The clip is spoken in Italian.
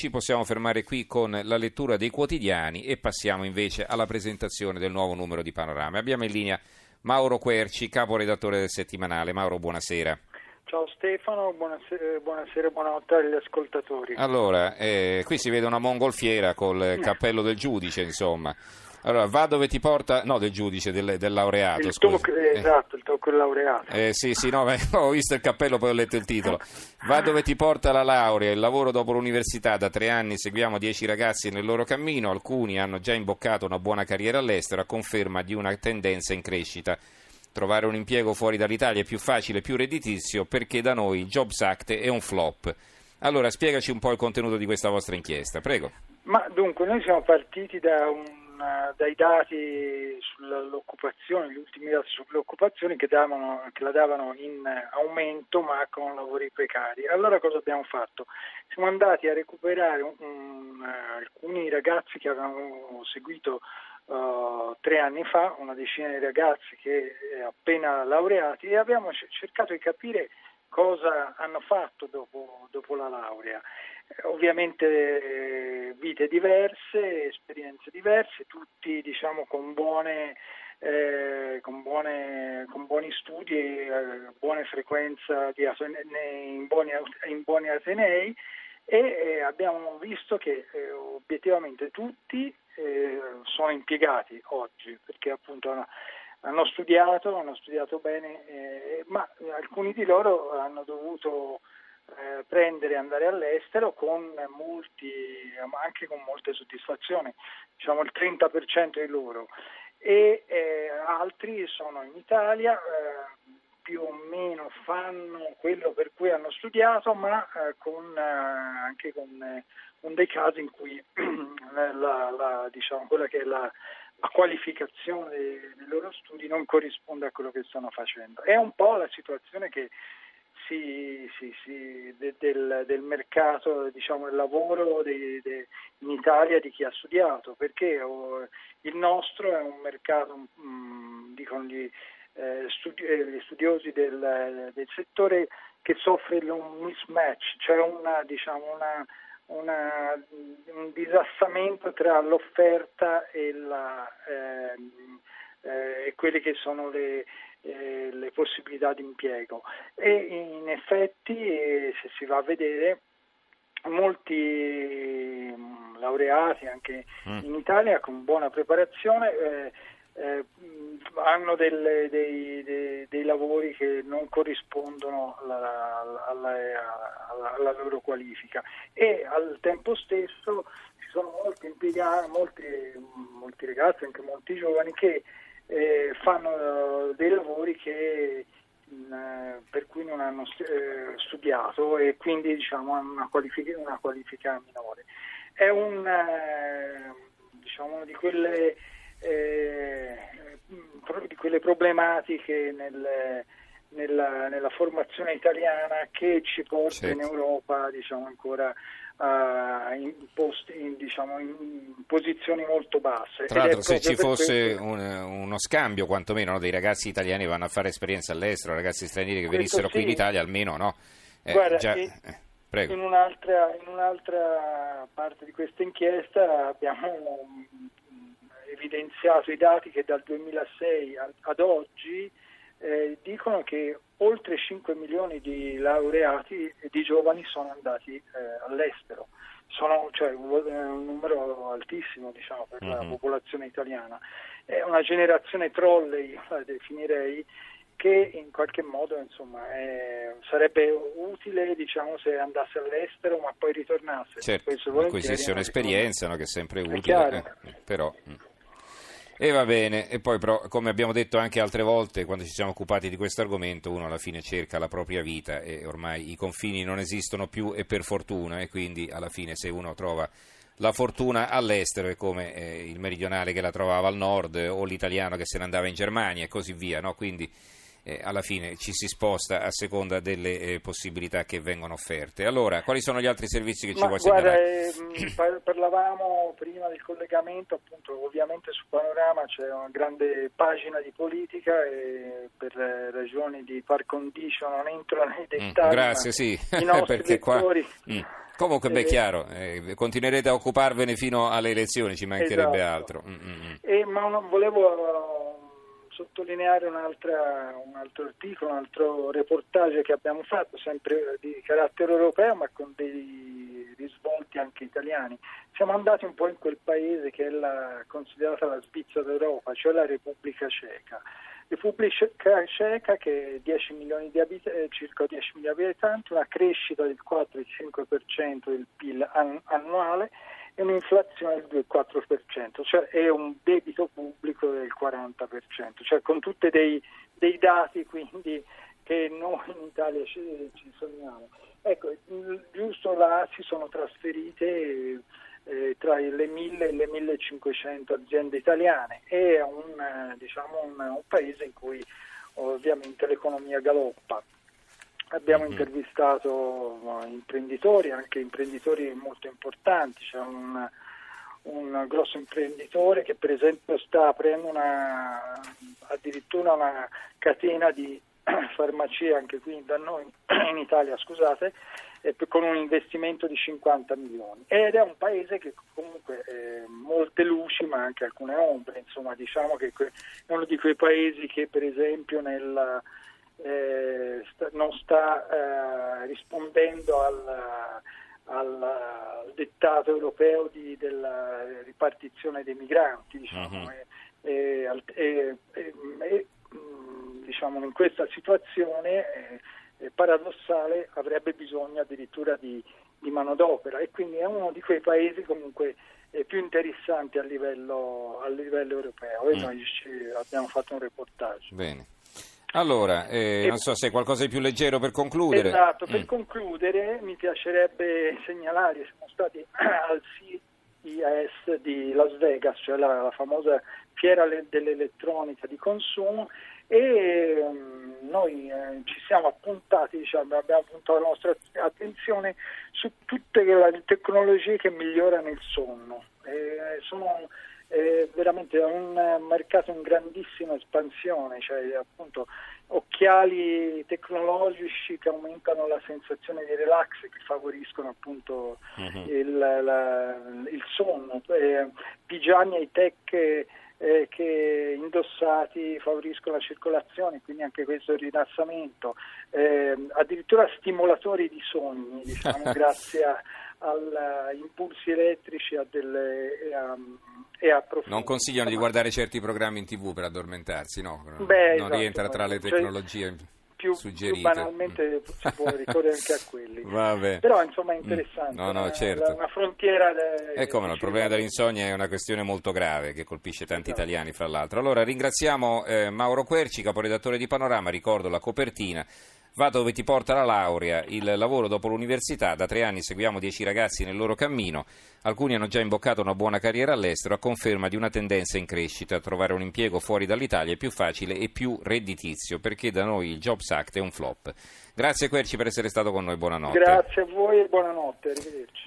Ci possiamo fermare qui con la lettura dei quotidiani e passiamo invece alla presentazione del nuovo numero di Panorama. Abbiamo in linea Mauro Querci, caporedattore del settimanale. Mauro, buonasera. Ciao Stefano, buonasera, buonasera buonanotte agli ascoltatori. Allora, eh, qui si vede una mongolfiera col cappello del giudice, insomma. Allora, va dove ti porta, no, del giudice, del, del laureato. il scusi. tocco, eh, esatto, il tocco del laureato. Eh, sì, sì, no, ho visto il cappello, poi ho letto il titolo. Va dove ti porta la laurea, il lavoro dopo l'università. Da tre anni seguiamo dieci ragazzi nel loro cammino, alcuni hanno già imboccato una buona carriera all'estero, a conferma di una tendenza in crescita. Trovare un impiego fuori dall'Italia è più facile, più redditizio, perché da noi il Jobs Act è un flop. Allora, spiegaci un po' il contenuto di questa vostra inchiesta, prego. Ma dunque, noi siamo partiti da un, dai dati sull'occupazione, gli ultimi dati sull'occupazione che, davano, che la davano in aumento ma con lavori precari. Allora cosa abbiamo fatto? Siamo andati a recuperare un, un, alcuni ragazzi che avevano seguito Uh, tre anni fa, una decina di ragazzi che eh, appena laureati e abbiamo cercato di capire cosa hanno fatto dopo, dopo la laurea. Eh, ovviamente eh, vite diverse, esperienze diverse, tutti diciamo con buone eh, con, buone, con, buoni studi, eh, buone frequenza di, in, buoni, in buoni atenei e eh, abbiamo visto che obiettivamente tutti sono impiegati oggi perché appunto hanno, studiato, hanno studiato bene, eh, ma alcuni di loro hanno dovuto eh, prendere e andare all'estero con molti, anche con molte soddisfazioni, diciamo il 30% di loro. E eh, altri sono in Italia più o meno fanno quello per cui hanno studiato, ma eh, con, eh, anche con eh, un dei casi in cui la, la, diciamo, quella che è la, la qualificazione dei, loro studi non corrisponde a quello che stanno facendo. È un po' la situazione che si, si, si, de, del, del, mercato diciamo, del lavoro de, de, in Italia di chi ha studiato, perché oh, il nostro è un mercato, mh, dicono gli eh, studi- gli studiosi del, del, settore che soffre un mismatch, cioè una, diciamo, una, una, un disassamento tra l'offerta e, la, ehm, eh, e quelle che sono le, eh, le, possibilità di impiego. E in effetti, eh, se si va a vedere, molti mm, laureati anche mm. in Italia con buona preparazione eh, hanno delle, dei, dei, dei, lavori che non corrispondono alla, alla, alla, alla, loro qualifica e al tempo stesso ci sono molti impiegati, molti, molti ragazzi, anche molti giovani che eh, fanno dei lavori che, per cui non hanno eh, studiato e quindi diciamo, hanno una qualifica, una qualifica minore. È un, eh, diciamo, di quelle di quelle problematiche nel, nella, nella, formazione italiana che ci porta certo. in Europa diciamo, ancora uh, in, posti, in, diciamo, in, posizioni molto basse. Tra l'altro se ci fosse un, uno scambio quantomeno no, dei ragazzi italiani che vanno a fare esperienza all'estero, ragazzi stranieri che venissero sì. qui in Italia almeno no. Eh, Guarda, già, eh, in, un'altra, in un'altra parte di questa inchiesta abbiamo evidenziato i dati che dal 2006 ad oggi eh, dicono che oltre 5 milioni di laureati e di giovani sono andati eh, all'estero, sono, cioè un numero altissimo diciamo, per mm-hmm. la popolazione italiana. È una generazione trolley, la definirei, che in qualche modo insomma, eh, sarebbe utile diciamo, se andasse all'estero ma poi ritornasse. Certo, acquisisse un'esperienza no, che è sempre utile, eh, però... E va bene, e poi però, come abbiamo detto anche altre volte quando ci siamo occupati di questo argomento, uno alla fine cerca la propria vita e ormai i confini non esistono più e per fortuna e quindi alla fine se uno trova la fortuna all'estero è come eh, il meridionale che la trovava al nord o l'italiano che se ne andava in Germania e così via, no? quindi eh, alla fine ci si sposta a seconda delle eh, possibilità che vengono offerte. Allora, quali sono gli altri servizi che ci Ma vuoi guarda, segnalare? Eh, parlavamo prima del collegamento, appunto, ovviamente su Panorama c'è una grande pagina di politica e per ragioni di par condicio non entro nei dettagli. Mm, grazie, sì, lettori, qua... mm. Comunque, beh, chiaro, eh, continuerete a occuparvene fino alle elezioni, ci mancherebbe esatto. altro. Mm-hmm. Eh, ma non, volevo sottolineare un altro articolo, un altro reportage che abbiamo fatto, sempre di carattere europeo, ma con dei risvolti anche italiani. Siamo andati un po' in quel paese che è la, considerata la Svizzera d'Europa, cioè la Repubblica Ceca. Repubblica Ceca che è 10 milioni di abit- eh, circa 10 milioni di abitanti, una crescita del 4-5% del PIL an- annuale e un'inflazione del 2,4%, cioè è un debito pubblico del 40%, cioè con tutti dei, dei dati quindi che noi in Italia ci, ci sogniamo. Ecco, giusto là si sono trasferite eh, tra le 1000 e le 1500 aziende italiane. È un, diciamo, un, un paese in cui ovviamente l'economia galoppa. Abbiamo mm-hmm. intervistato imprenditori, anche imprenditori molto importanti, c'è un, un, grosso imprenditore che per esempio sta aprendo una, addirittura una catena di farmacie anche qui da noi in Italia, scusate, eh, con un investimento di 50 milioni. Ed è un paese che comunque eh, molte luci ma anche alcune ombre, insomma diciamo che è uno di quei paesi che per esempio nel eh, sta, non sta eh, rispondendo al, al, al, dettato europeo di, della ripartizione dei migranti. Diciamo, uh-huh. e, e, e, mm, diciamo, in questa situazione eh, paradossale avrebbe bisogno addirittura di, di manodopera e quindi è uno di quei paesi comunque eh, più interessanti a livello, a livello europeo e mm. noi ci, abbiamo fatto un reportage. Bene. Allora, eh, non so se qualcosa di più leggero per concludere. Esatto, per mm. concludere mi piacerebbe segnalare, siamo stati al CES di Las Vegas, cioè la, la famosa fiera dell'elettronica di consumo e um, noi eh, ci siamo appuntati, diciamo, abbiamo puntato la nostra attenzione su tutte le tecnologie che migliorano il sonno. Eh, sono è veramente un mercato in grandissima espansione, cioè appunto occhiali tecnologici che aumentano la sensazione di relax, che favoriscono appunto uh-huh. il, la, il, sonno, eh, pigiami high tech eh, che indossati favoriscono la circolazione, quindi anche questo il rilassamento, eh, addirittura stimolatori di sogni, diciamo, grazie a, a impulsi elettrici a delle, e a, e a Non consigliano di guardare certi programmi in tv per addormentarsi, no? Beh, non esatto, rientra tra le cioè, tecnologie. Cioè, più, più, banalmente mm. si può ricorrere anche a quelli. Vabbè. Però insomma è mm. interessante. No, no, certo. Una frontiera. De, e come no, il problema dell'insonnia è una questione molto grave che colpisce tanti esatto. italiani, fra l'altro. Allora ringraziamo eh, Mauro Querci, caporedattore di Panorama, ricordo la copertina. Va dove ti porta la laurea, il lavoro dopo l'università. Da tre anni seguiamo dieci ragazzi nel loro cammino. Alcuni hanno già imboccato una buona carriera all'estero, a conferma di una tendenza in crescita. Trovare un impiego fuori dall'Italia è più facile e più redditizio, perché da noi il Jobs Act è un flop. Grazie Querci per essere stato con noi, buonanotte. Grazie a voi e buonanotte, arrivederci.